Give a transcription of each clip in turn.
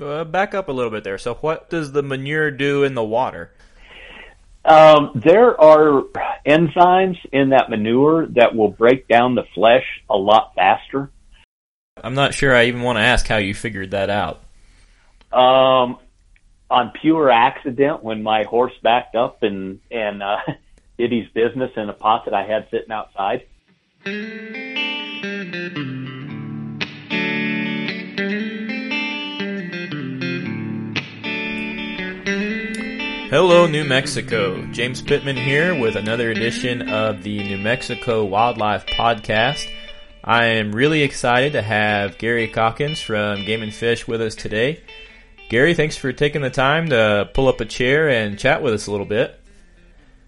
Uh, back up a little bit there. So, what does the manure do in the water? Um, there are enzymes in that manure that will break down the flesh a lot faster. I'm not sure I even want to ask how you figured that out. Um, on pure accident, when my horse backed up and and uh, did his business in a pot that I had sitting outside. Hello, New Mexico. James Pittman here with another edition of the New Mexico Wildlife Podcast. I am really excited to have Gary Calkins from Game and Fish with us today. Gary, thanks for taking the time to pull up a chair and chat with us a little bit.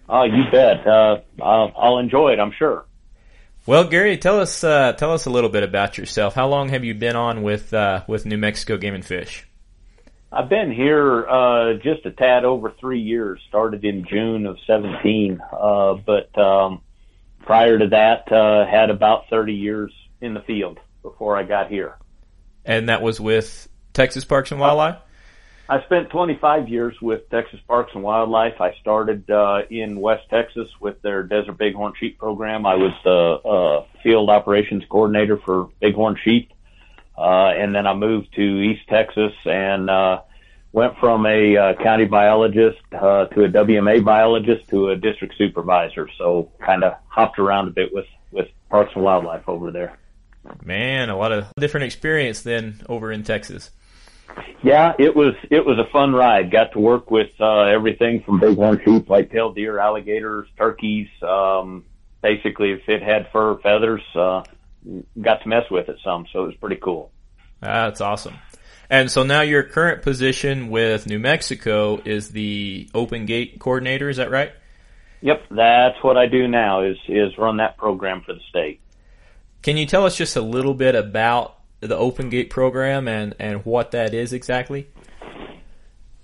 Oh, you bet. Uh, I'll, I'll enjoy it. I'm sure. Well, Gary, tell us uh, tell us a little bit about yourself. How long have you been on with uh, with New Mexico Game and Fish? I've been here uh, just a tad over three years. Started in June of 17, uh, but um, prior to that, uh, had about 30 years in the field before I got here. And that was with Texas Parks and Wildlife. I spent 25 years with Texas Parks and Wildlife. I started uh, in West Texas with their Desert Bighorn Sheep program. I was the uh, field operations coordinator for Bighorn Sheep uh, and then I moved to East Texas and, uh, went from a uh, county biologist uh, to a WMA biologist to a district supervisor. So kind of hopped around a bit with with Parks and Wildlife over there. Man, a lot of different experience then over in Texas. Yeah, it was it was a fun ride. Got to work with uh, everything from bighorn sheep, white-tailed deer, alligators, turkeys. Um, basically, if it had fur, feathers, uh, got to mess with it some, so it was pretty cool. That's awesome. And so now your current position with New Mexico is the open gate coordinator, is that right? Yep, that's what I do now is is run that program for the state. Can you tell us just a little bit about the open gate program and and what that is exactly?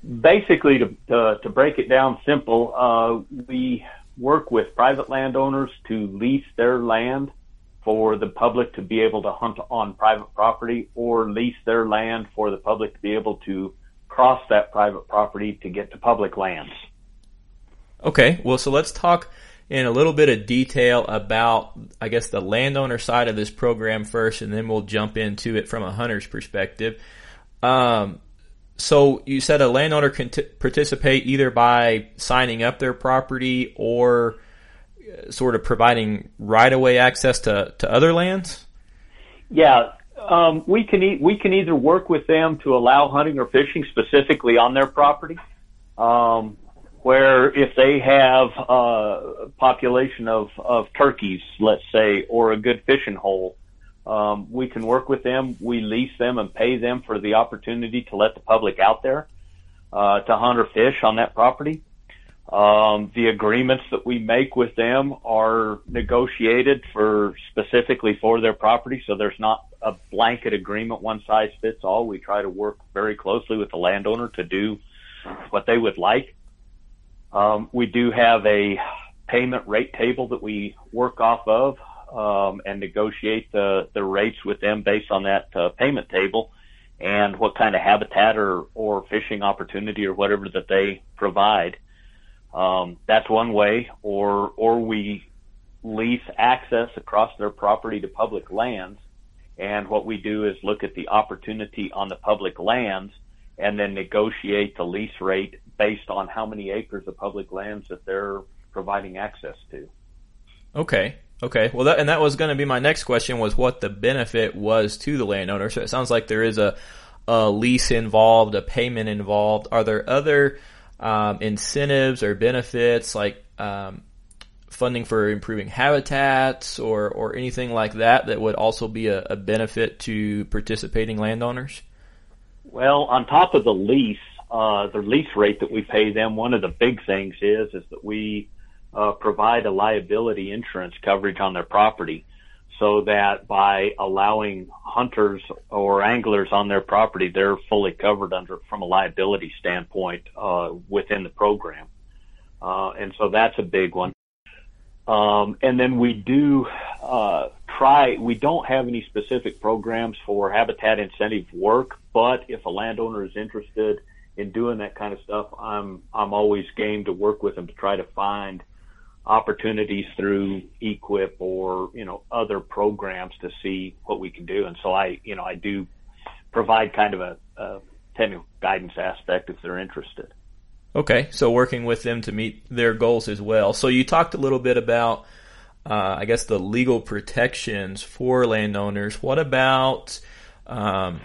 Basically, to to, to break it down simple, uh, we work with private landowners to lease their land for the public to be able to hunt on private property or lease their land for the public to be able to cross that private property to get to public lands. Okay, well, so let's talk in a little bit of detail about, I guess, the landowner side of this program first, and then we'll jump into it from a hunter's perspective. Um, so you said a landowner can t- participate either by signing up their property or sort of providing right of way access to, to other lands? Yeah, um, we can e- we can either work with them to allow hunting or fishing specifically on their property, um, where if they have a population of, of turkeys, let's say, or a good fishing hole, um, we can work with them. We lease them and pay them for the opportunity to let the public out there uh, to hunt or fish on that property. Um, the agreements that we make with them are negotiated for specifically for their property, so there's not a blanket agreement, one size fits all. We try to work very closely with the landowner to do what they would like. Um, we do have a payment rate table that we work off of um, and negotiate the, the rates with them based on that uh, payment table and what kind of habitat or, or fishing opportunity or whatever that they provide. Um, that's one way, or or we lease access across their property to public lands, and what we do is look at the opportunity on the public lands and then negotiate the lease rate based on how many acres of public lands that they're providing access to. Okay. Okay. Well, that, and that was going to be my next question was what the benefit was to the landowner. So it sounds like there is a, a lease involved, a payment involved. Are there other um, incentives or benefits like um, funding for improving habitats or, or anything like that that would also be a, a benefit to participating landowners? Well, on top of the lease, uh, the lease rate that we pay them, one of the big things is is that we uh, provide a liability insurance coverage on their property so that by allowing hunters or anglers on their property, they're fully covered under from a liability standpoint uh, within the program. Uh, and so that's a big one. Um, and then we do uh, try. We don't have any specific programs for habitat incentive work, but if a landowner is interested in doing that kind of stuff, I'm I'm always game to work with them to try to find opportunities through EQIP or you know other programs to see what we can do. And so I you know I do provide kind of a, a technical guidance aspect if they're interested. Okay, so working with them to meet their goals as well. So you talked a little bit about, uh, I guess, the legal protections for landowners. What about um,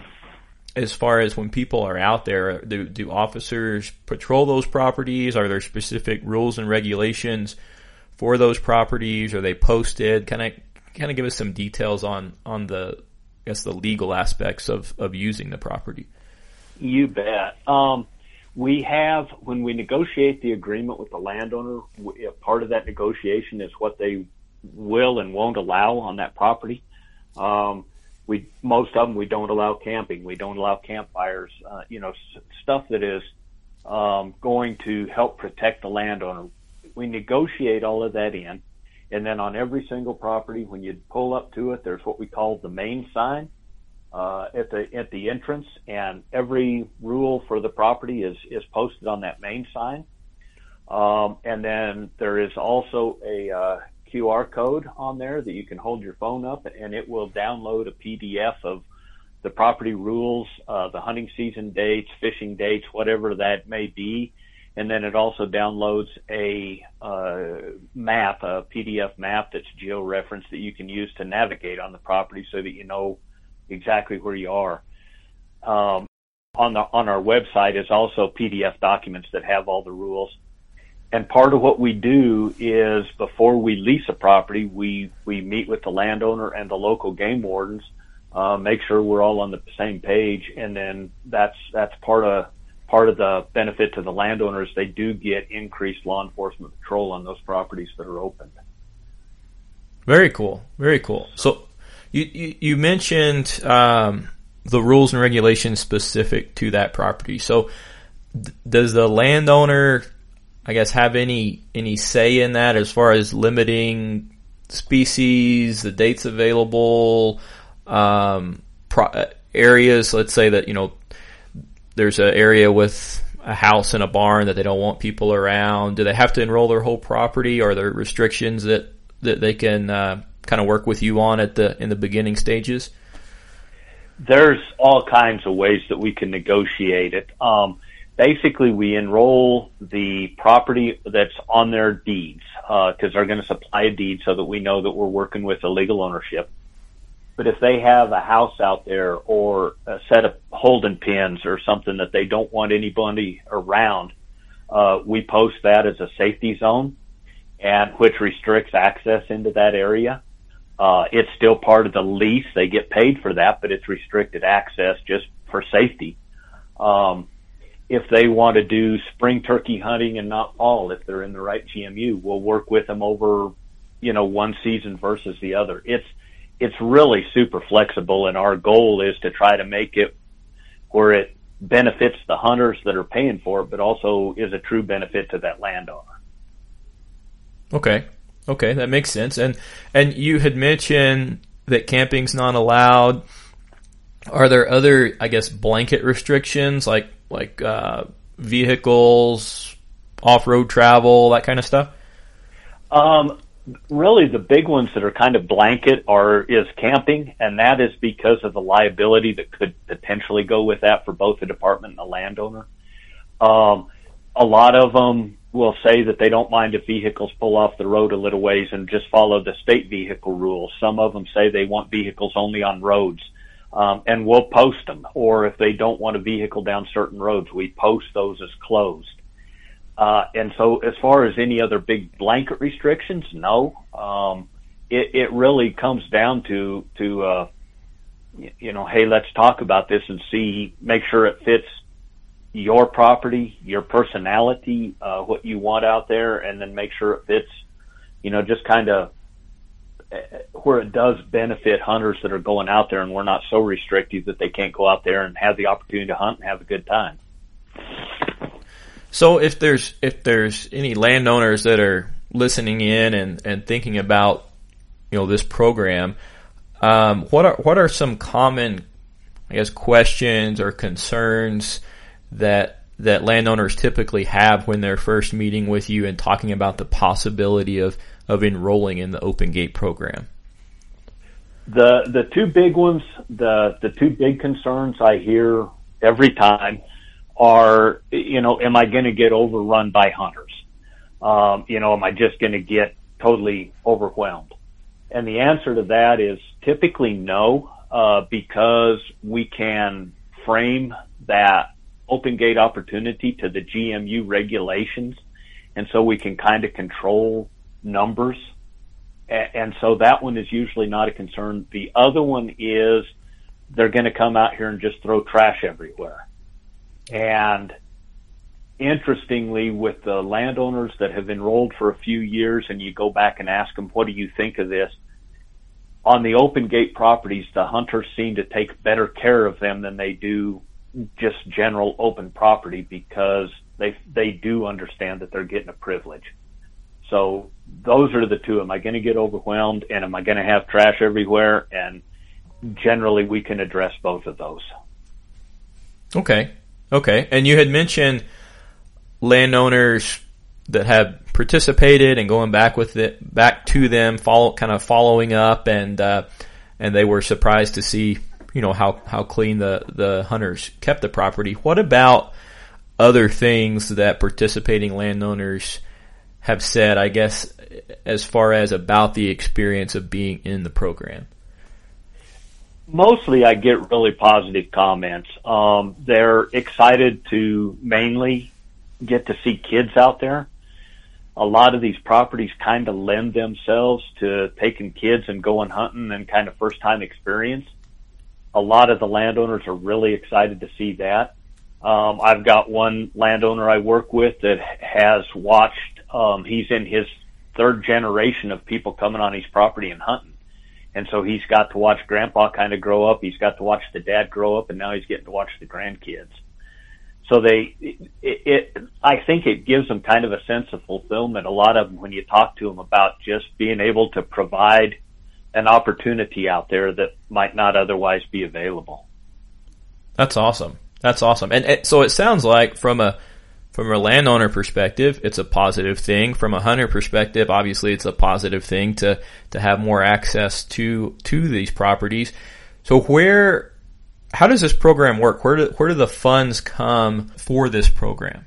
as far as when people are out there? Do, do officers patrol those properties? Are there specific rules and regulations for those properties? Are they posted? Kind of, kind of give us some details on on the, I guess, the legal aspects of of using the property. You bet. Um, we have, when we negotiate the agreement with the landowner, part of that negotiation is what they will and won't allow on that property. Um, we most of them we don't allow camping, we don't allow campfires, uh, you know, s- stuff that is um, going to help protect the landowner. We negotiate all of that in, and then on every single property, when you pull up to it, there's what we call the main sign uh, at the at the entrance, and every rule for the property is is posted on that main sign. Um, and then there is also a uh, QR code on there that you can hold your phone up, and it will download a PDF of the property rules, uh, the hunting season dates, fishing dates, whatever that may be. And then it also downloads a uh, map, a PDF map that's geo-referenced that you can use to navigate on the property so that you know exactly where you are. Um, on the on our website is also PDF documents that have all the rules. And part of what we do is before we lease a property, we we meet with the landowner and the local game wardens, uh, make sure we're all on the same page, and then that's that's part of part of the benefit to the landowners. They do get increased law enforcement patrol on those properties that are opened. Very cool. Very cool. So you, you, mentioned um, the rules and regulations specific to that property. So, th- does the landowner, I guess, have any any say in that as far as limiting species, the dates available, um, pro- areas? Let's say that you know there's an area with a house and a barn that they don't want people around. Do they have to enroll their whole property? Are there restrictions that that they can uh, kind of work with you on at the in the beginning stages? There's all kinds of ways that we can negotiate it. Um, basically, we enroll the property that's on their deeds because uh, they're going to supply a deed so that we know that we're working with a legal ownership. But if they have a house out there or a set of holding pins or something that they don't want anybody around, uh, we post that as a safety zone and which restricts access into that area. Uh, it's still part of the lease. They get paid for that, but it's restricted access just for safety. Um, if they want to do spring turkey hunting and not fall, if they're in the right GMU, we'll work with them over, you know, one season versus the other. It's, it's really super flexible and our goal is to try to make it where it benefits the hunters that are paying for it, but also is a true benefit to that landowner. Okay. Okay, that makes sense. And and you had mentioned that camping's not allowed. Are there other, I guess, blanket restrictions like like uh, vehicles, off road travel, that kind of stuff? Um, really, the big ones that are kind of blanket are is camping, and that is because of the liability that could potentially go with that for both the department and the landowner. Um, a lot of them will say that they don't mind if vehicles pull off the road a little ways and just follow the state vehicle rules. Some of them say they want vehicles only on roads. Um, and we'll post them. Or if they don't want a vehicle down certain roads, we post those as closed. Uh, and so as far as any other big blanket restrictions, no. Um, it, it really comes down to, to, uh, you know, hey, let's talk about this and see, make sure it fits your property, your personality, uh, what you want out there, and then make sure it fits, you know, just kind of uh, where it does benefit hunters that are going out there and we're not so restrictive that they can't go out there and have the opportunity to hunt and have a good time. So if there's if there's any landowners that are listening in and, and thinking about you know this program, um, what are what are some common I guess, questions or concerns that that landowners typically have when they're first meeting with you and talking about the possibility of of enrolling in the Open Gate program? The the two big ones, the the two big concerns I hear every time are, you know, am I going to get overrun by hunters? Um, you know, am I just going to get totally overwhelmed? And the answer to that is typically no, uh, because we can frame that open gate opportunity to the GMU regulations. And so we can kind of control numbers. And so that one is usually not a concern. The other one is they're going to come out here and just throw trash everywhere. And interestingly, with the landowners that have enrolled for a few years and you go back and ask them, what do you think of this? On the open gate properties, the hunters seem to take better care of them than they do just general open property because they they do understand that they're getting a privilege. So those are the two. Am I going to get overwhelmed and am I going to have trash everywhere? And generally we can address both of those. Okay. Okay. And you had mentioned landowners that have participated and going back with it back to them, follow kind of following up and uh, and they were surprised to see you know how how clean the the hunters kept the property. What about other things that participating landowners have said? I guess as far as about the experience of being in the program. Mostly, I get really positive comments. Um, they're excited to mainly get to see kids out there. A lot of these properties kind of lend themselves to taking kids and going hunting and kind of first time experience a lot of the landowners are really excited to see that. Um, I've got one landowner I work with that has watched, um, he's in his third generation of people coming on his property and hunting. And so he's got to watch grandpa kind of grow up. He's got to watch the dad grow up and now he's getting to watch the grandkids. So they, it, it, I think it gives them kind of a sense of fulfillment. A lot of them, when you talk to them about just being able to provide an opportunity out there that might not otherwise be available. That's awesome. That's awesome. And, and so it sounds like from a from a landowner perspective, it's a positive thing. From a hunter perspective, obviously it's a positive thing to to have more access to to these properties. So where how does this program work? Where do where do the funds come for this program?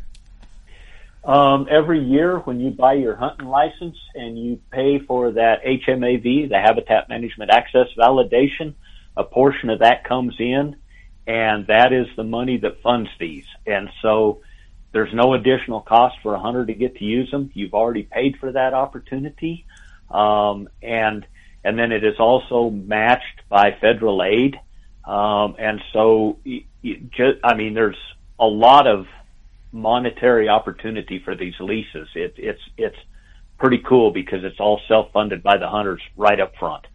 Um, every year when you buy your hunting license and you pay for that HMAV, the Habitat Management Access Validation, a portion of that comes in and that is the money that funds these. And so there's no additional cost for a hunter to get to use them. You've already paid for that opportunity. Um, and, and then it is also matched by federal aid. Um, and so, just, I mean, there's a lot of monetary opportunity for these leases. It, it's it's pretty cool because it's all self funded by the hunters right up front.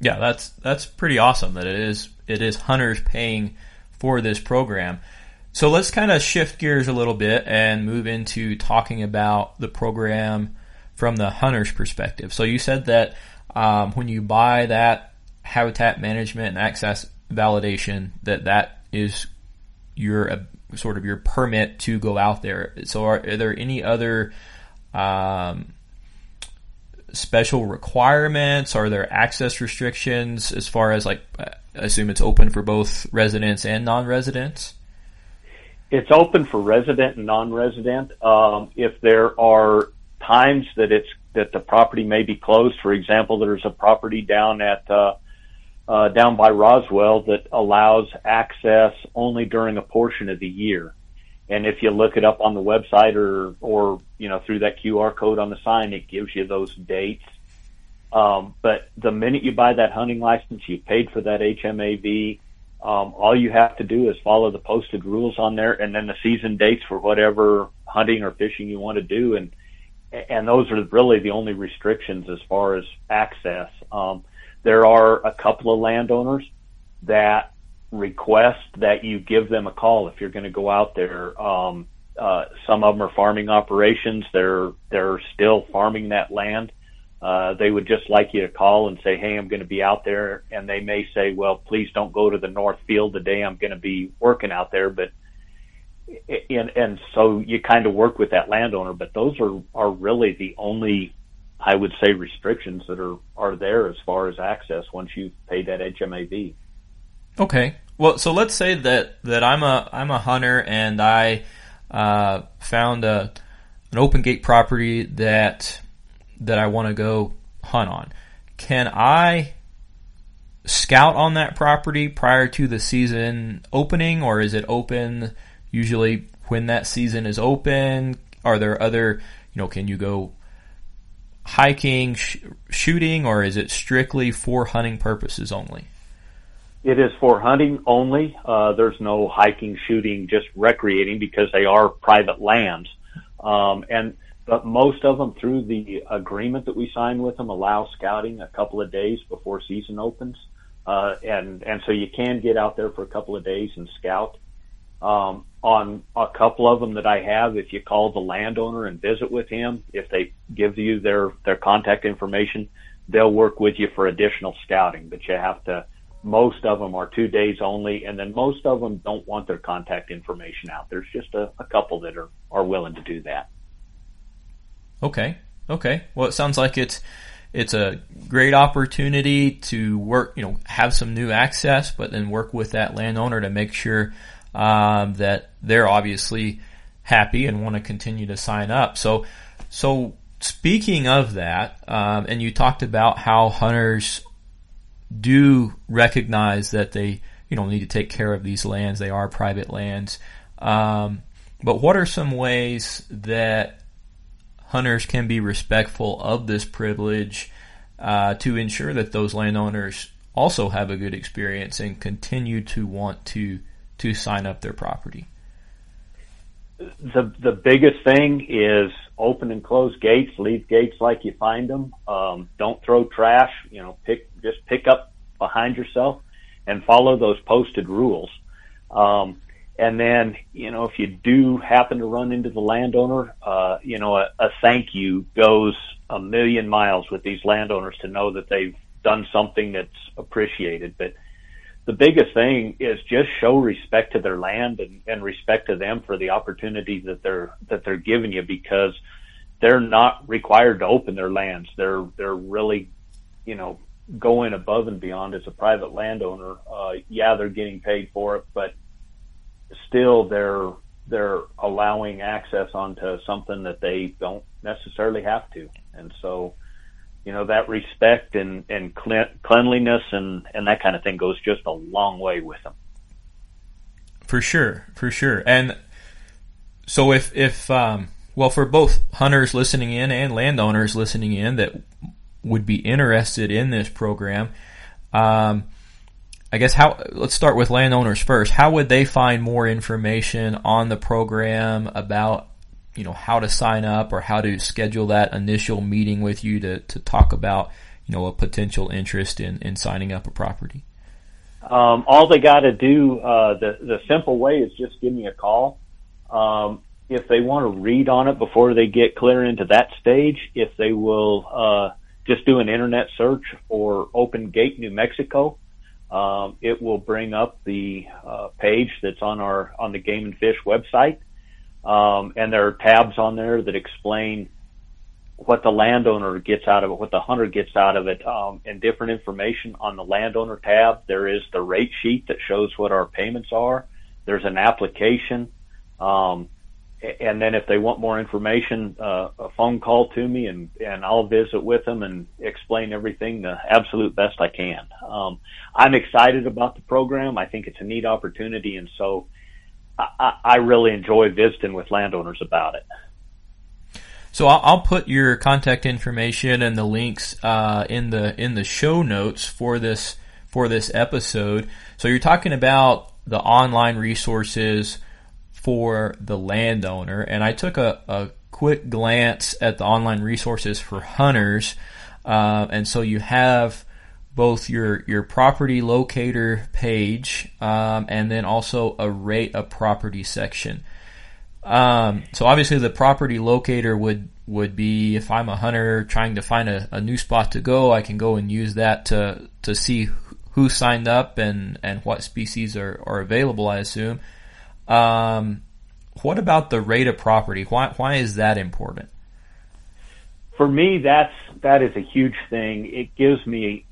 Yeah, that's that's pretty awesome that it is it is hunters paying for this program. So let's kind of shift gears a little bit and move into talking about the program from the hunter's perspective. So you said that um, when you buy that habitat management and access validation, that that is your sort of your permit to go out there. So, are, are there any other um, special requirements? Are there access restrictions as far as like? I assume it's open for both residents and non-residents. It's open for resident and non-resident. Um, if there are times that it's that the property may be closed, for example, there's a property down at uh, uh, down by Roswell that allows access only during a portion of the year. And if you look it up on the website or, or, you know, through that QR code on the sign, it gives you those dates. Um, but the minute you buy that hunting license, you paid for that HMAV. Um, all you have to do is follow the posted rules on there and then the season dates for whatever hunting or fishing you want to do. And, and those are really the only restrictions as far as access. Um, there are a couple of landowners that request that you give them a call if you're going to go out there. Um, uh, some of them are farming operations. They're they're still farming that land. Uh, they would just like you to call and say, "Hey, I'm going to be out there," and they may say, "Well, please don't go to the north field the day I'm going to be working out there." But and and so you kind of work with that landowner, but those are are really the only I would say restrictions that are are there as far as access once you've paid that HMAV. Okay. Well, so let's say that that I'm a I'm a hunter and I uh, found a an open gate property that that I want to go hunt on. Can I scout on that property prior to the season opening, or is it open usually when that season is open? Are there other you know? Can you go hiking, sh- shooting, or is it strictly for hunting purposes only? It is for hunting only. Uh, there's no hiking, shooting, just recreating because they are private lands. Um, and but most of them, through the agreement that we signed with them, allow scouting a couple of days before season opens. Uh, and and so you can get out there for a couple of days and scout. Um, on a couple of them that I have, if you call the landowner and visit with him, if they give you their their contact information, they'll work with you for additional scouting. But you have to. Most of them are two days only, and then most of them don't want their contact information out. There's just a, a couple that are are willing to do that. Okay. Okay. Well, it sounds like it's it's a great opportunity to work, you know, have some new access, but then work with that landowner to make sure um, that they're obviously happy and want to continue to sign up. So, so speaking of that, um, and you talked about how hunters do recognize that they, you know, need to take care of these lands. They are private lands. Um, but what are some ways that hunters can be respectful of this privilege uh, to ensure that those landowners also have a good experience and continue to want to to sign up their property? The the biggest thing is open and close gates. Leave gates like you find them. Um, don't throw trash. You know, pick just pick up behind yourself and follow those posted rules. Um, and then, you know, if you do happen to run into the landowner, uh, you know, a, a thank you goes a million miles with these landowners to know that they've done something that's appreciated. But the biggest thing is just show respect to their land and, and respect to them for the opportunity that they're that they're giving you because they're not required to open their lands. They're they're really, you know, going above and beyond as a private landowner. Uh, yeah, they're getting paid for it, but still they're they're allowing access onto something that they don't necessarily have to. And so you know that respect and and cleanliness and and that kind of thing goes just a long way with them for sure for sure and so if if um, well for both hunters listening in and landowners listening in that would be interested in this program um, I guess how let's start with landowners first. How would they find more information on the program about you know how to sign up or how to schedule that initial meeting with you to, to talk about you know a potential interest in, in signing up a property? Um, all they got to do uh, the the simple way is just give me a call. Um, if they want to read on it before they get clear into that stage, if they will uh, just do an internet search for Open Gate New Mexico, um, it will bring up the uh, page that's on our on the Game and Fish website. Um, and there are tabs on there that explain what the landowner gets out of it, what the hunter gets out of it, um, and different information on the landowner tab. There is the rate sheet that shows what our payments are. There's an application. Um, and then if they want more information, uh, a phone call to me and, and I'll visit with them and explain everything the absolute best I can. Um, I'm excited about the program. I think it's a neat opportunity. And so I, I really enjoy visiting with landowners about it. So I'll, put your contact information and the links uh, in the in the show notes for this for this episode. So you're talking about the online resources for the landowner, and I took a, a quick glance at the online resources for hunters, uh, and so you have both your your property locator page um, and then also a rate a property section. Um, so obviously the property locator would would be if I'm a hunter trying to find a, a, new spot to go, I can go and use that to to see who signed up and and what species are, are available. I assume. Um, what about the rate of property? Why why is that important? For me, that's that is a huge thing. It gives me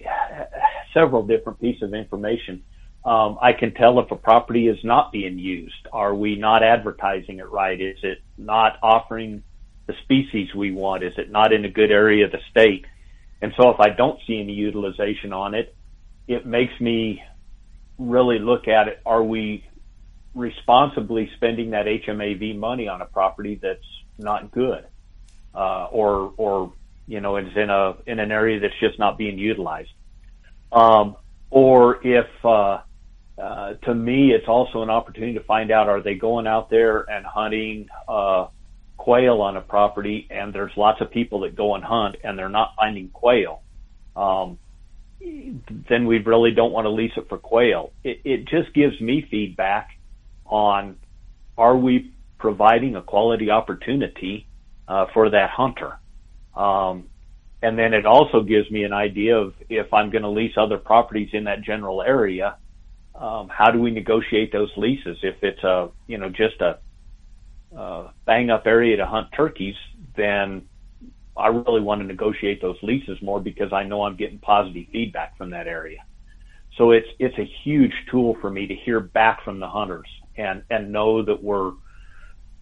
several different pieces of information. Um, I can tell if a property is not being used. Are we not advertising it right? Is it not offering the species we want? Is it not in a good area of the state? And so if I don't see any utilization on it, it makes me really look at it. Are we responsibly spending that HMAV money on a property that's not good, uh, or or you know is in a in an area that's just not being utilized, um, or if uh, uh, to me it's also an opportunity to find out are they going out there and hunting uh, quail on a property and there's lots of people that go and hunt and they're not finding quail. Um, then we really don't want to lease it for quail. It, it just gives me feedback on are we providing a quality opportunity uh, for that hunter. Um, and then it also gives me an idea of if I'm going to lease other properties in that general area, um, how do we negotiate those leases? If it's a you know just a uh, bang up area to hunt turkeys, then I really want to negotiate those leases more because I know I'm getting positive feedback from that area. So it's it's a huge tool for me to hear back from the hunters and and know that we're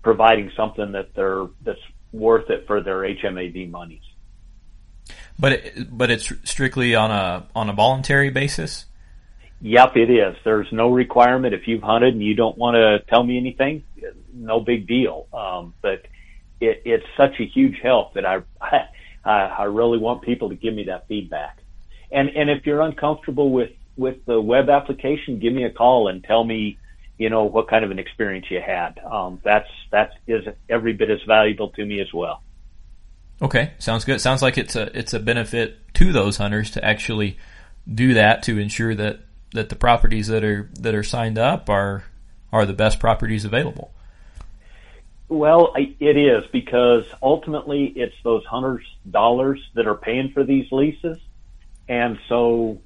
providing something that they're that's worth it for their HMAV monies. But it, but it's strictly on a on a voluntary basis. Yep, it is. There's no requirement if you've hunted and you don't want to tell me anything. No big deal. Um, but it, it's such a huge help that I, I I really want people to give me that feedback. And and if you're uncomfortable with with the web application, give me a call and tell me you know, what kind of an experience you had. Um, that's that is every bit as valuable to me as well. Okay, sounds good. Sounds like it's a it's a benefit to those hunters to actually do that to ensure that that the properties that are that are signed up are are the best properties available. Well, it is because ultimately it's those hunters' dollars that are paying for these leases, and so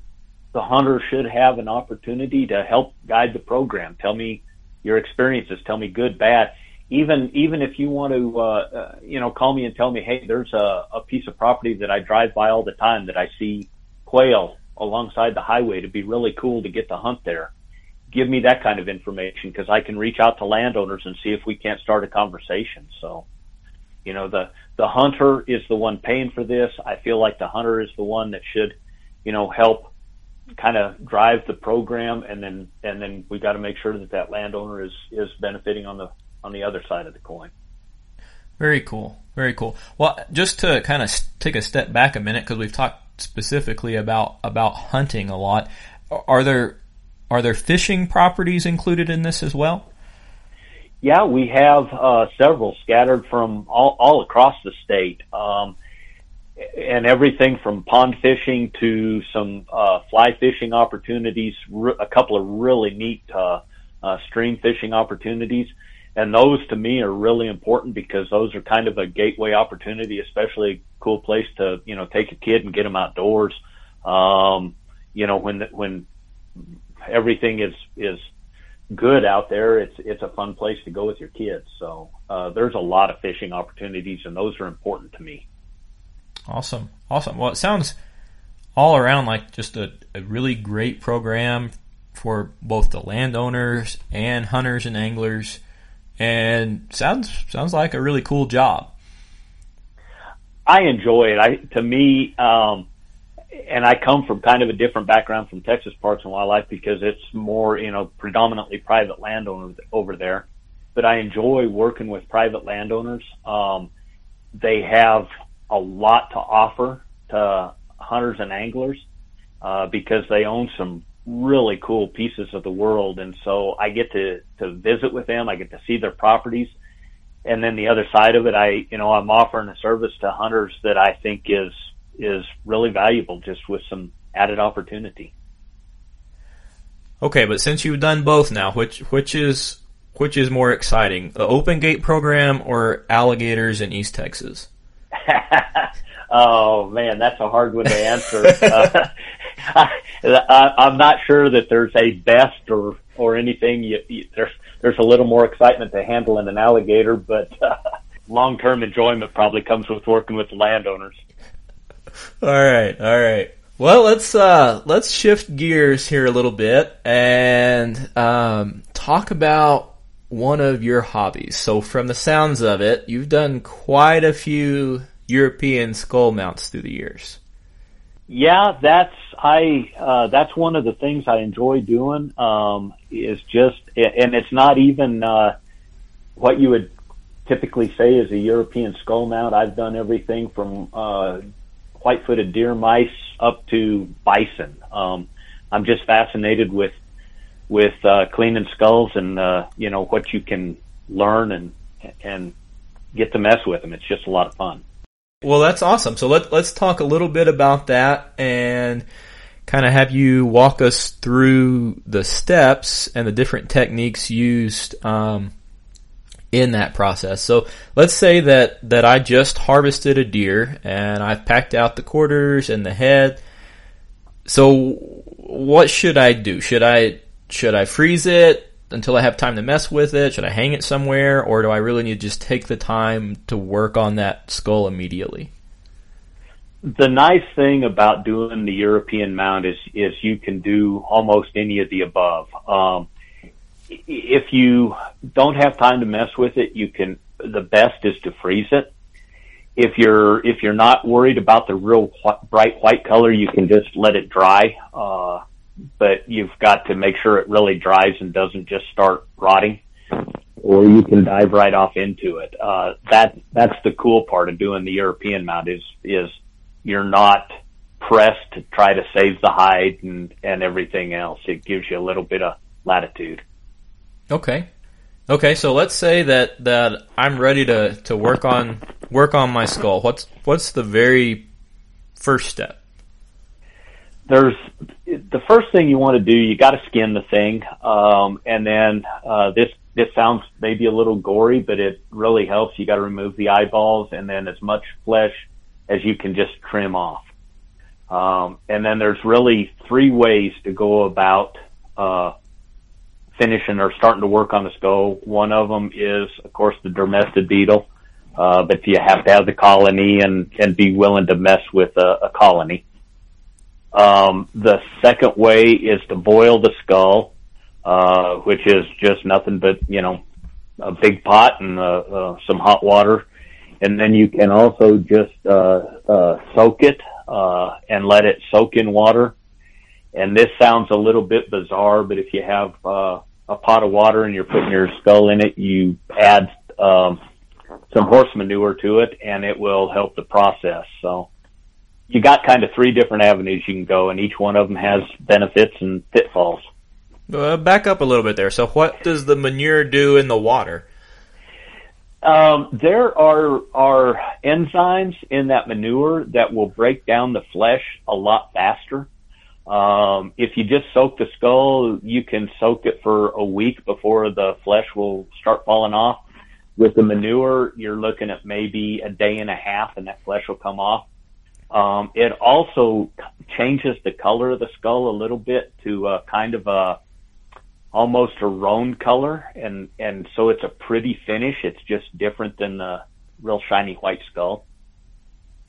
the hunter should have an opportunity to help guide the program. Tell me your experiences. Tell me good, bad. Even even if you want to, uh, uh, you know, call me and tell me, hey, there's a, a piece of property that I drive by all the time that I see quail alongside the highway. It'd be really cool to get to hunt there. Give me that kind of information because I can reach out to landowners and see if we can't start a conversation. So, you know, the the hunter is the one paying for this. I feel like the hunter is the one that should, you know, help kind of drive the program, and then and then we got to make sure that that landowner is is benefiting on the on the other side of the coin. Very cool, very cool. Well, just to kind of take a step back a minute because we've talked specifically about about hunting a lot. Are there are there fishing properties included in this as well? Yeah, we have uh, several scattered from all, all across the state. Um, and everything from pond fishing to some uh, fly fishing opportunities, a couple of really neat uh, uh, stream fishing opportunities. And those to me are really important because those are kind of a gateway opportunity, especially a cool place to, you know, take a kid and get them outdoors. Um, you know, when, when everything is, is good out there, it's, it's a fun place to go with your kids. So, uh, there's a lot of fishing opportunities and those are important to me. Awesome. Awesome. Well, it sounds all around like just a, a really great program for both the landowners and hunters and anglers and sounds sounds like a really cool job. I enjoy it. I to me, um, and I come from kind of a different background from Texas Parks and Wildlife because it's more you know predominantly private landowners over there. But I enjoy working with private landowners. Um, they have a lot to offer to hunters and anglers uh, because they own some really cool pieces of the world, and so I get to to visit with them. I get to see their properties, and then the other side of it, I you know I'm offering a service to hunters that I think is is really valuable, just with some added opportunity. Okay, but since you've done both now, which which is which is more exciting, the open gate program or alligators in East Texas? oh man, that's a hard one to answer. uh, I, I'm not sure that there's a best or or anything. You, you, there's there's a little more excitement to handling an alligator, but uh, long term enjoyment probably comes with working with landowners. All right, all right. Well, let's uh, let's shift gears here a little bit and um, talk about one of your hobbies. So, from the sounds of it, you've done quite a few European skull mounts through the years. Yeah, that's I. Uh, that's one of the things I enjoy doing. Um, is just, and it's not even uh, what you would typically say is a European skull mount. I've done everything from uh, white-footed deer mice up to bison. Um, I'm just fascinated with with uh, cleaning skulls and uh, you know what you can learn and and get to mess with them. It's just a lot of fun. Well, that's awesome. So let, let's talk a little bit about that and kind of have you walk us through the steps and the different techniques used um, in that process. So let's say that, that I just harvested a deer and I've packed out the quarters and the head. So what should I do? Should I should I freeze it? Until I have time to mess with it? Should I hang it somewhere, or do I really need to just take the time to work on that skull immediately? The nice thing about doing the European mount is is you can do almost any of the above. Um, if you don't have time to mess with it, you can. The best is to freeze it. If you're if you're not worried about the real wh- bright white color, you can just let it dry. Uh, but you've got to make sure it really dries and doesn't just start rotting or you can dive right off into it. Uh, that, that's the cool part of doing the European mount is, is you're not pressed to try to save the hide and, and everything else. It gives you a little bit of latitude. Okay. Okay, so let's say that, that I'm ready to, to work on work on my skull. What's what's the very first step? There's the first thing you want to do. You got to skin the thing, um, and then uh, this this sounds maybe a little gory, but it really helps. You got to remove the eyeballs and then as much flesh as you can just trim off. Um, and then there's really three ways to go about uh, finishing or starting to work on the skull. One of them is, of course, the dermestid beetle, uh, but you have to have the colony and and be willing to mess with a, a colony. Um, the second way is to boil the skull, uh, which is just nothing but, you know, a big pot and, uh, uh, some hot water. And then you can also just, uh, uh, soak it, uh, and let it soak in water. And this sounds a little bit bizarre, but if you have, uh, a pot of water and you're putting your skull in it, you add, um, some horse manure to it and it will help the process. So, you got kind of three different avenues you can go, and each one of them has benefits and pitfalls. Uh, back up a little bit there. So, what does the manure do in the water? Um, there are are enzymes in that manure that will break down the flesh a lot faster. Um, if you just soak the skull, you can soak it for a week before the flesh will start falling off. With the manure, you're looking at maybe a day and a half, and that flesh will come off. Um, it also changes the color of the skull a little bit to a kind of a almost a roan color, and and so it's a pretty finish. It's just different than the real shiny white skull.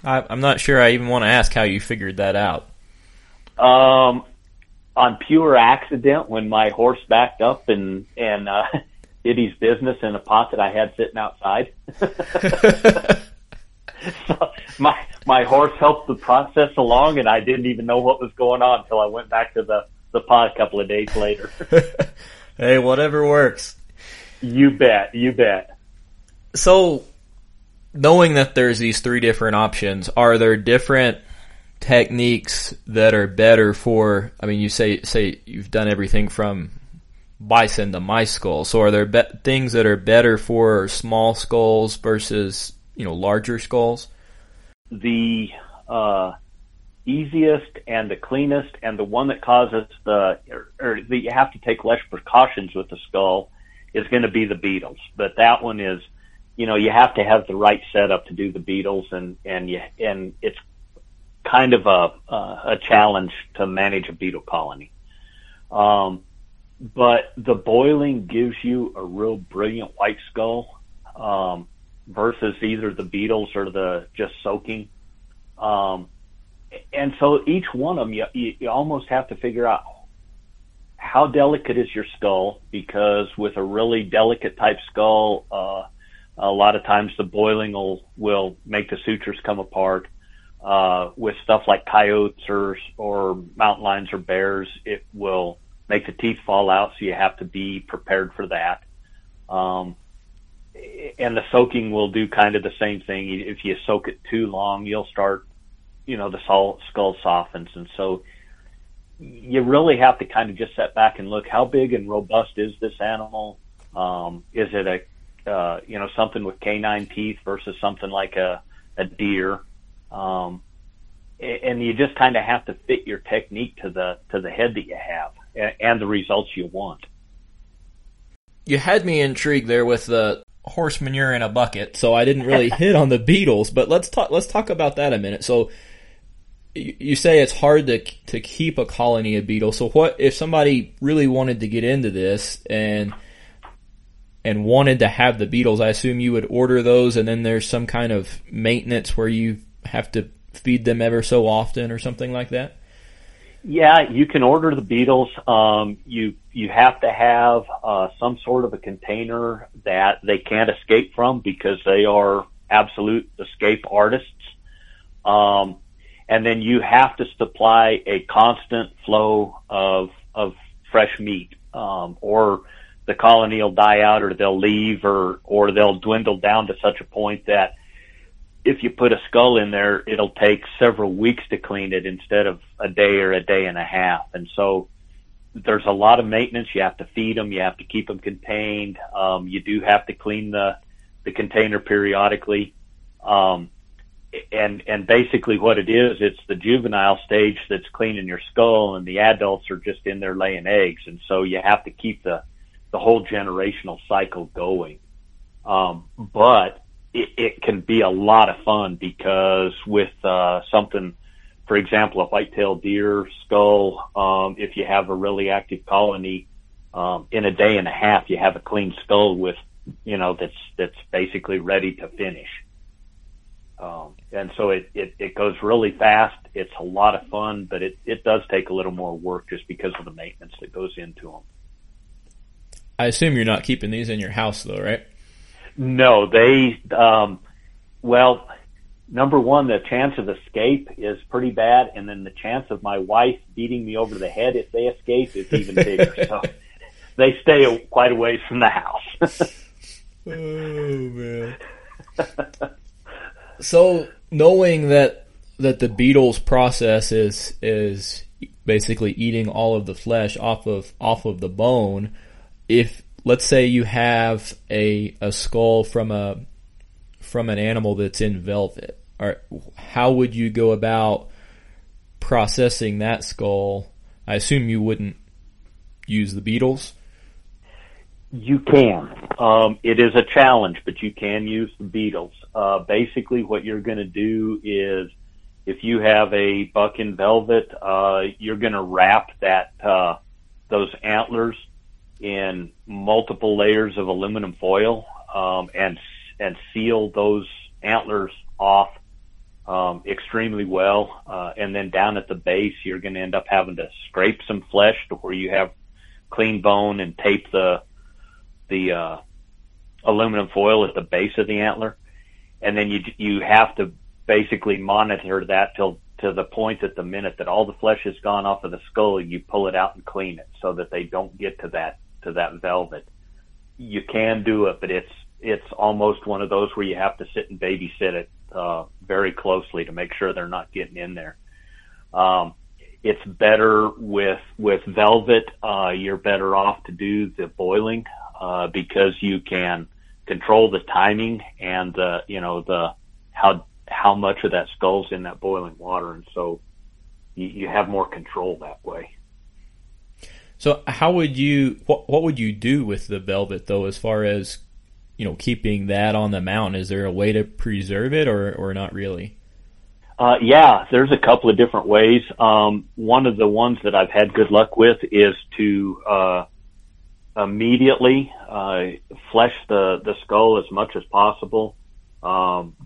I, I'm not sure I even want to ask how you figured that out. Um, on pure accident, when my horse backed up and and uh, did his business in a pot that I had sitting outside. so my my horse helped the process along, and I didn't even know what was going on until I went back to the the pod a couple of days later. hey, whatever works. You bet. You bet. So, knowing that there's these three different options, are there different techniques that are better for? I mean, you say say you've done everything from bison to my skull. So, are there be- things that are better for small skulls versus you know larger skulls? The uh, easiest and the cleanest and the one that causes the or, or that you have to take less precautions with the skull is going to be the beetles. But that one is, you know, you have to have the right setup to do the beetles, and and you and it's kind of a uh, a challenge to manage a beetle colony. Um, but the boiling gives you a real brilliant white skull um, versus either the beetles or the just soaking. Um, and so each one of them, you, you almost have to figure out how delicate is your skull because with a really delicate type skull, uh, a lot of times the boiling will will make the sutures come apart. Uh, with stuff like coyotes or or mountain lions or bears, it will make the teeth fall out, so you have to be prepared for that. Um, and the soaking will do kind of the same thing. If you soak it too long, you'll start, you know, the skull softens, and so you really have to kind of just set back and look how big and robust is this animal. Um, is it a, uh, you know, something with canine teeth versus something like a, a deer? Um, and you just kind of have to fit your technique to the to the head that you have and, and the results you want. You had me intrigued there with the horse manure in a bucket, so I didn't really hit on the beetles. But let's talk. Let's talk about that a minute. So you say it's hard to to keep a colony of beetles. So what if somebody really wanted to get into this and and wanted to have the beetles? I assume you would order those, and then there's some kind of maintenance where you have to feed them ever so often or something like that. Yeah, you can order the beetles. Um, you you have to have uh, some sort of a container that they can't escape from because they are absolute escape artists. Um, and then you have to supply a constant flow of of fresh meat, um, or the colony will die out, or they'll leave, or or they'll dwindle down to such a point that if you put a skull in there, it'll take several weeks to clean it instead of a day or a day and a half. And so there's a lot of maintenance. You have to feed them. You have to keep them contained. Um, you do have to clean the the container periodically. Um, and and basically what it is, it's the juvenile stage that's cleaning your skull, and the adults are just in there laying eggs, and so you have to keep the the whole generational cycle going. Um, but it, it can be a lot of fun because with uh, something, for example, a white-tailed deer skull, um, if you have a really active colony, um, in a day and a half, you have a clean skull with, you know, that's that's basically ready to finish. Um, and so it, it, it goes really fast. It's a lot of fun, but it, it does take a little more work just because of the maintenance that goes into them. I assume you're not keeping these in your house though, right? No, they, um, well, number one, the chance of escape is pretty bad. And then the chance of my wife beating me over the head if they escape is even bigger. so they stay quite a ways from the house. oh man. So knowing that that the beetles process is is basically eating all of the flesh off of off of the bone, if let's say you have a a skull from a from an animal that's in velvet, how would you go about processing that skull? I assume you wouldn't use the beetles. You can. Um, it is a challenge, but you can use the beetles. Uh, basically, what you're going to do is, if you have a buck in velvet, uh, you're going to wrap that uh, those antlers in multiple layers of aluminum foil um, and and seal those antlers off um, extremely well. Uh, and then down at the base, you're going to end up having to scrape some flesh to where you have clean bone and tape the the uh, aluminum foil at the base of the antler, and then you you have to basically monitor that till to the point that the minute that all the flesh has gone off of the skull, you pull it out and clean it so that they don't get to that to that velvet. You can do it, but it's it's almost one of those where you have to sit and babysit it uh, very closely to make sure they're not getting in there. Um, it's better with with velvet. Uh, you're better off to do the boiling uh, because you can control the timing and the you know the how how much of that skull's in that boiling water, and so you, you have more control that way. So how would you what what would you do with the velvet though as far as you know keeping that on the mount? Is there a way to preserve it or or not really? Uh, yeah, there's a couple of different ways. Um, one of the ones that I've had good luck with is to uh, immediately uh, flesh the the skull as much as possible, um,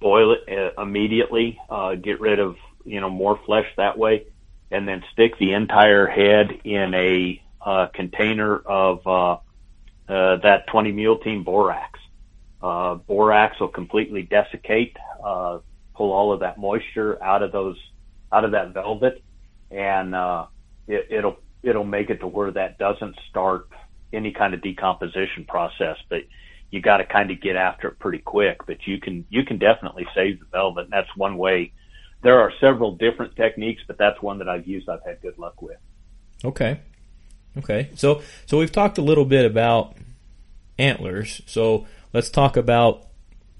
boil it uh, immediately, uh, get rid of you know more flesh that way, and then stick the entire head in a uh, container of uh, that 20 mule team borax. Uh, borax will completely desiccate, uh, pull all of that moisture out of those, out of that velvet, and uh, it, it'll it'll make it to where that doesn't start any kind of decomposition process. But you got to kind of get after it pretty quick. But you can you can definitely save the velvet. And that's one way there are several different techniques, but that's one that I've used. I've had good luck with. Okay. Okay. So so we've talked a little bit about antlers. So let's talk about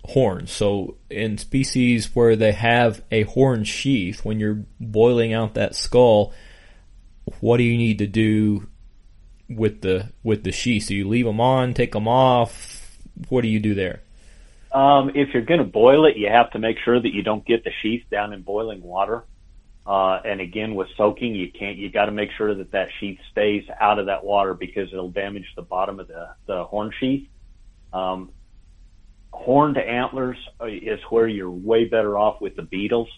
horns. So in species where they have a horn sheath, when you're boiling out that skull, what do you need to do with the with the sheath? So you leave them on, take them off. What do you do there? Um, if you're going to boil it, you have to make sure that you don't get the sheath down in boiling water. Uh, and again, with soaking, you can't, you got to make sure that that sheath stays out of that water because it'll damage the bottom of the, the horn sheath. Um, horned antlers is where you're way better off with the beetles.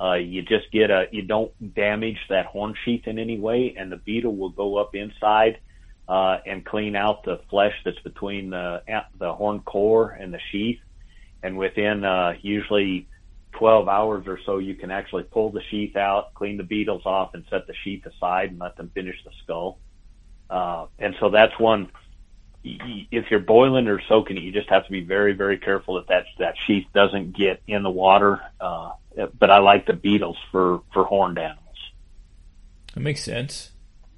Uh, you just get a, you don't damage that horn sheath in any way and the beetle will go up inside, uh, and clean out the flesh that's between the, the horn core and the sheath and within uh, usually 12 hours or so, you can actually pull the sheath out, clean the beetles off, and set the sheath aside and let them finish the skull. Uh, and so that's one. If you're boiling or soaking it, you just have to be very, very careful that that, that sheath doesn't get in the water. Uh, but I like the beetles for, for horned animals. That makes sense.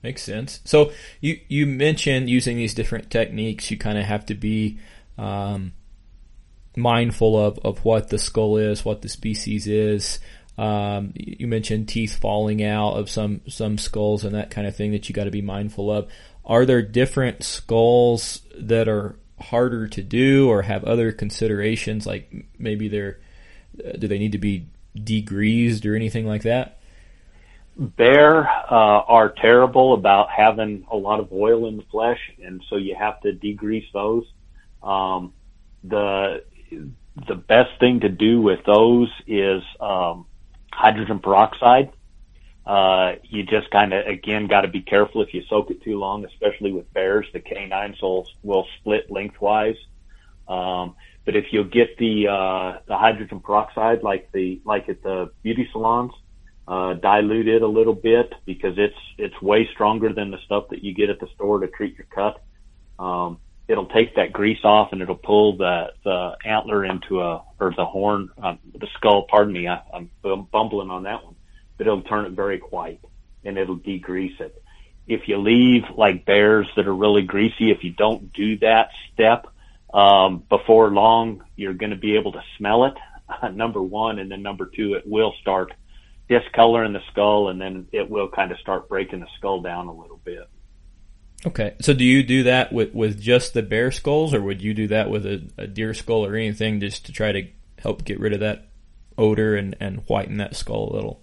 Makes sense. So you, you mentioned using these different techniques. You kind of have to be, um, mindful of, of what the skull is, what the species is. Um, you mentioned teeth falling out of some, some skulls and that kind of thing that you got to be mindful of. Are there different skulls that are harder to do or have other considerations? Like maybe they're, do they need to be degreased or anything like that? Bear uh, are terrible about having a lot of oil in the flesh, and so you have to degrease those. Um, the the best thing to do with those is um, hydrogen peroxide. Uh, you just kind of again got to be careful if you soak it too long, especially with bears. The canines will will split lengthwise. Um, but if you get the uh, the hydrogen peroxide like the like at the beauty salons, uh, dilute it a little bit because it's it's way stronger than the stuff that you get at the store to treat your cut. Um, it'll take that grease off and it'll pull the the antler into a or the horn um, the skull pardon me I, i'm bumbling on that one but it'll turn it very white and it'll degrease it. If you leave like bears that are really greasy if you don't do that step um, before long you're going to be able to smell it. Number one and then number two it will start discoloring the skull and then it will kind of start breaking the skull down a little bit Okay, so do you do that with with just the bear skulls, or would you do that with a, a deer skull or anything, just to try to help get rid of that odor and and whiten that skull a little?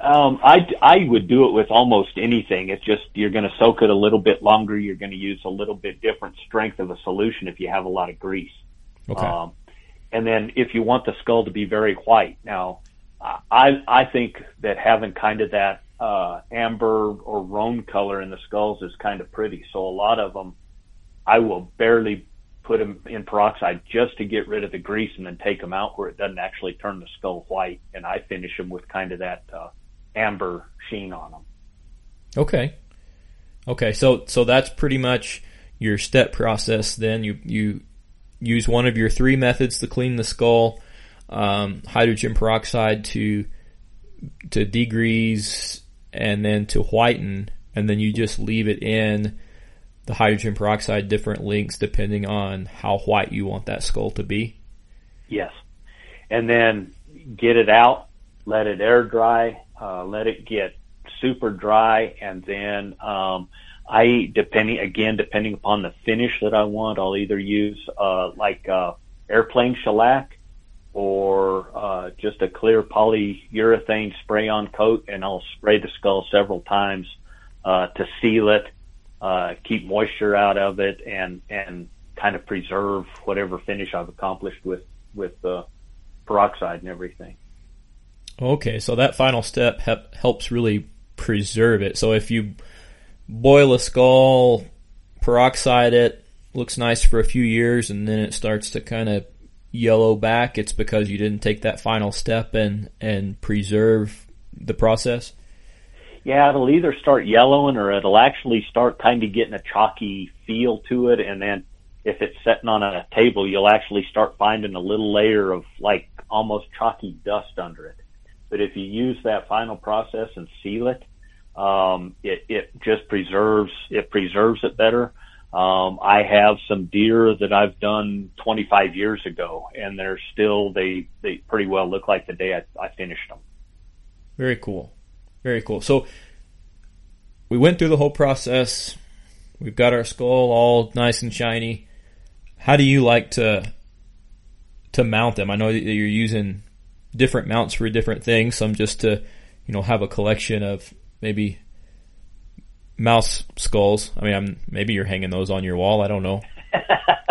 Um, I I would do it with almost anything. It's just you're going to soak it a little bit longer. You're going to use a little bit different strength of a solution if you have a lot of grease. Okay. Um, and then if you want the skull to be very white, now I I think that having kind of that uh, amber or roan color in the skulls is kind of pretty. So a lot of them, I will barely put them in peroxide just to get rid of the grease and then take them out where it doesn't actually turn the skull white. And I finish them with kind of that uh, amber sheen on them. Okay. Okay. So so that's pretty much your step process. Then you you use one of your three methods to clean the skull. Um, hydrogen peroxide to to degrease and then to whiten, and then you just leave it in the hydrogen peroxide different lengths depending on how white you want that skull to be. Yes. And then get it out, let it air dry, uh, let it get super dry, and then um, I depending again depending upon the finish that I want, I'll either use uh, like uh, airplane shellac or uh, just a clear polyurethane spray on coat, and I'll spray the skull several times uh, to seal it, uh, keep moisture out of it, and and kind of preserve whatever finish I've accomplished with with uh, peroxide and everything. Okay, so that final step he- helps really preserve it. So if you boil a skull, peroxide it, looks nice for a few years, and then it starts to kind of yellow back, it's because you didn't take that final step and and preserve the process. Yeah, it'll either start yellowing or it'll actually start kind of getting a chalky feel to it, and then if it's sitting on a table, you'll actually start finding a little layer of like almost chalky dust under it. But if you use that final process and seal it, um, it, it just preserves it preserves it better. Um, I have some deer that I've done 25 years ago, and they're still they they pretty well look like the day I, I finished them. Very cool, very cool. So we went through the whole process. We've got our skull all nice and shiny. How do you like to to mount them? I know that you're using different mounts for different things. Some just to you know have a collection of maybe mouse skulls. I mean, I'm, maybe you're hanging those on your wall. I don't know.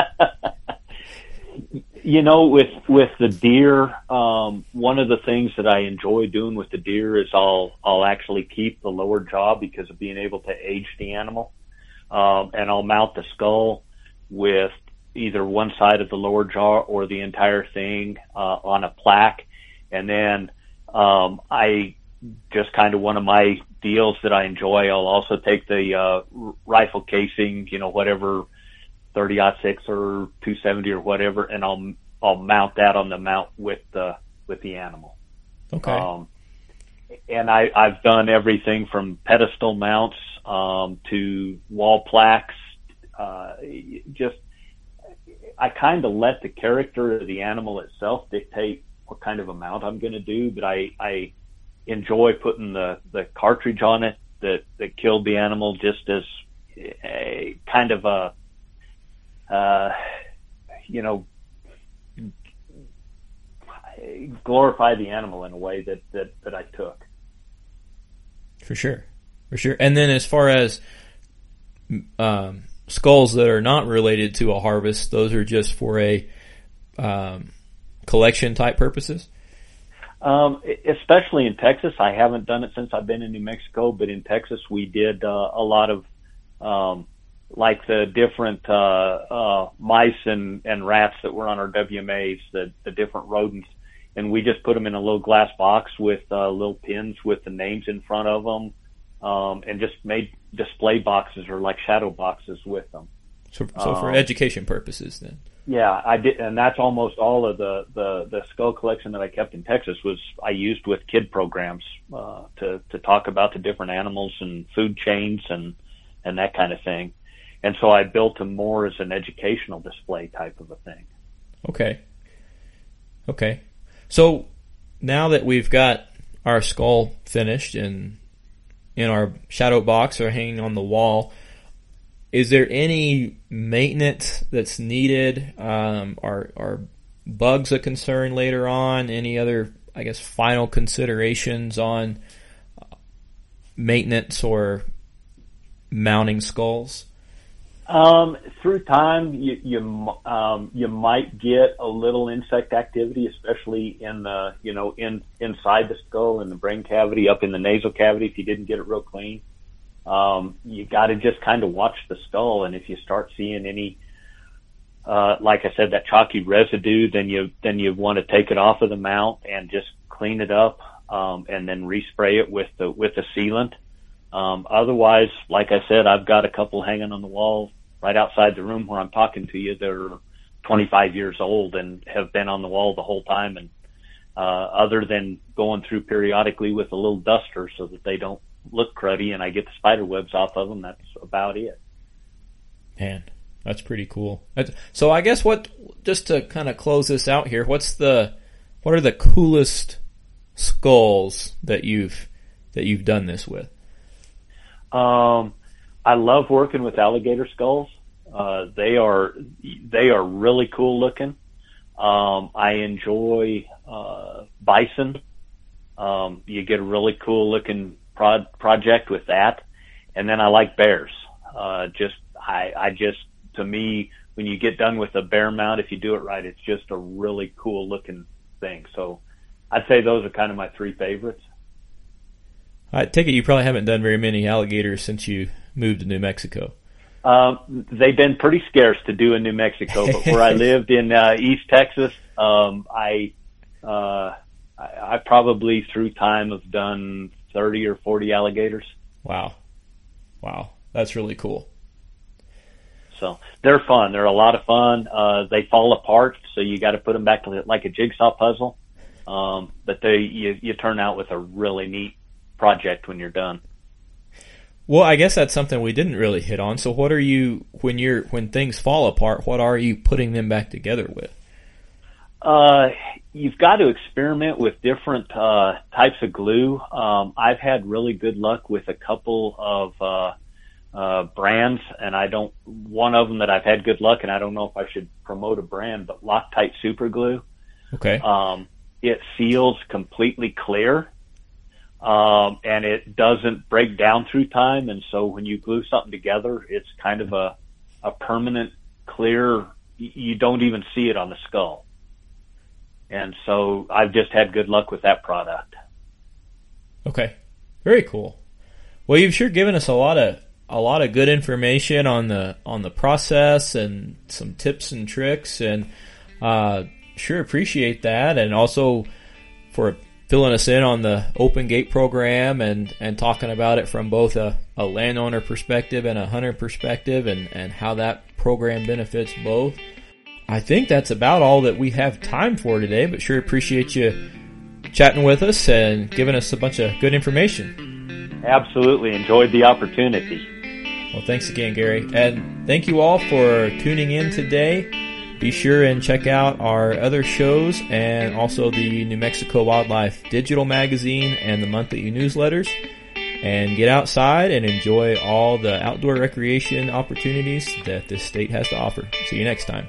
you know, with with the deer, um, one of the things that I enjoy doing with the deer is I'll I'll actually keep the lower jaw because of being able to age the animal, um, and I'll mount the skull with either one side of the lower jaw or the entire thing uh, on a plaque, and then um, I just kind of one of my deals that I enjoy. I'll also take the uh, rifle casing, you know, whatever 30 six or 270 or whatever, and I'll I'll mount that on the mount with the with the animal. Okay. Um, and I I've done everything from pedestal mounts um, to wall plaques. Uh, just I kind of let the character of the animal itself dictate what kind of a mount I'm going to do, but I I enjoy putting the the cartridge on it that that killed the animal just as a kind of a uh, you know glorify the animal in a way that that that I took. For sure, for sure. And then as far as um, skulls that are not related to a harvest, those are just for a um, collection type purposes. Um, especially in Texas, I haven't done it since I've been in New Mexico, but in Texas we did uh, a lot of um, like the different uh, uh, mice and, and rats that were on our WMAs, the, the different rodents, and we just put them in a little glass box with uh, little pins with the names in front of them, um, and just made display boxes or like shadow boxes with them. So, so for um, education purposes, then. Yeah, I did, and that's almost all of the, the the skull collection that I kept in Texas was I used with kid programs uh, to to talk about the different animals and food chains and and that kind of thing, and so I built them more as an educational display type of a thing. Okay. Okay. So now that we've got our skull finished and in our shadow box or hanging on the wall, is there any maintenance that's needed? Um, are are bugs a concern later on? Any other, I guess, final considerations on maintenance or mounting skulls? Um, through time, you you um, you might get a little insect activity, especially in the you know in inside the skull in the brain cavity, up in the nasal cavity. If you didn't get it real clean, um, you got to just kind of watch the skull, and if you start seeing any, uh, like I said, that chalky residue, then you then you want to take it off of the mount and just clean it up, um, and then respray it with the with the sealant. Um, otherwise, like I said, I've got a couple hanging on the wall right outside the room where I'm talking to you. They're 25 years old and have been on the wall the whole time, and uh, other than going through periodically with a little duster so that they don't look cruddy and I get the spider webs off of them. That's about it. Man, that's pretty cool. So I guess what, just to kind of close this out here, what's the, what are the coolest skulls that you've, that you've done this with? Um, I love working with alligator skulls. Uh, they are they are really cool looking. Um, I enjoy uh, bison. Um, you get a really cool looking prod, project with that, and then I like bears. Uh, just I, I just to me when you get done with a bear mount, if you do it right, it's just a really cool looking thing. So I'd say those are kind of my three favorites. I take it you probably haven't done very many alligators since you moved to New Mexico. Um, they've been pretty scarce to do in New Mexico, but where I lived in uh, East Texas, um, I, uh, I I probably through time have done thirty or forty alligators. Wow, wow, that's really cool. So they're fun. They're a lot of fun. Uh, they fall apart, so you got to put them back to like a jigsaw puzzle. Um, but they you you turn out with a really neat project when you're done. Well, I guess that's something we didn't really hit on. So what are you when you're when things fall apart, what are you putting them back together with? Uh, you've got to experiment with different uh, types of glue. Um, I've had really good luck with a couple of uh, uh, brands, and I don't. One of them that I've had good luck, and I don't know if I should promote a brand, but Loctite Super Glue. Okay. Um, it seals completely clear um, and it doesn't break down through time. And so when you glue something together, it's kind of a, a permanent clear. You don't even see it on the skull. And so I've just had good luck with that product. Okay. Very cool. Well, you've sure given us a lot of a lot of good information on the on the process and some tips and tricks and uh, sure appreciate that and also for filling us in on the open gate program and, and talking about it from both a, a landowner perspective and a hunter perspective and, and how that program benefits both. I think that's about all that we have time for today, but sure appreciate you chatting with us and giving us a bunch of good information. Absolutely. Enjoyed the opportunity. Well, thanks again, Gary. And thank you all for tuning in today. Be sure and check out our other shows and also the New Mexico Wildlife Digital Magazine and the monthly newsletters. And get outside and enjoy all the outdoor recreation opportunities that this state has to offer. See you next time.